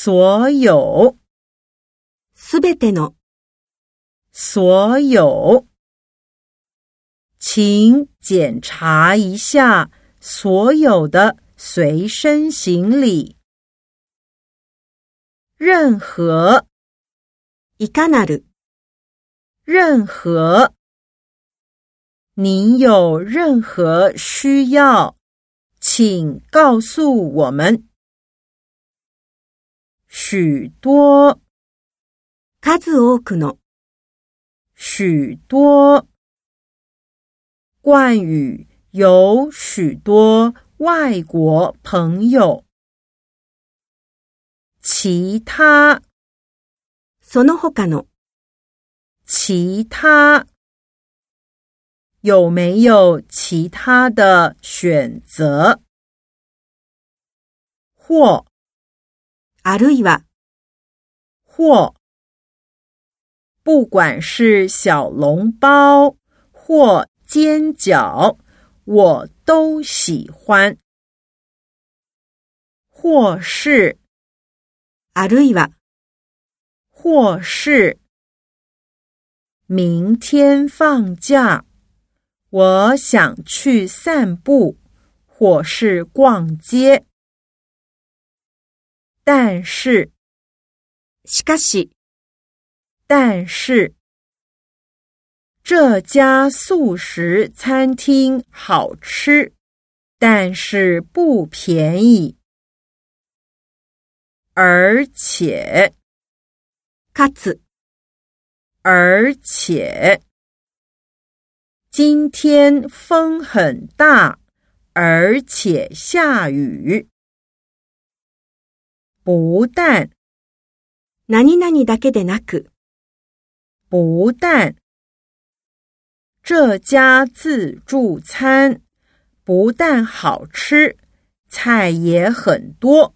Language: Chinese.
所有，すべての、所有，请检查一下所有的随身行李。任何，いかなる、任何，您有任何需要，请告诉我们。 许多，数多くの、许多。冠宇有许多外国朋友。其他，その他の、其他，有没有其他的选择？或 あるいは、或，不管是小笼包或煎饺，我都喜欢。或是，あるいは、或是，明天放假，我想去散步，或是逛街。 但是，しかし、但是，这家素食餐厅好吃，但是不便宜，而且，かつ、而且，今天风很大，而且下雨。 不但何々だけでなく、不但这家自助餐不但好吃，菜也很多。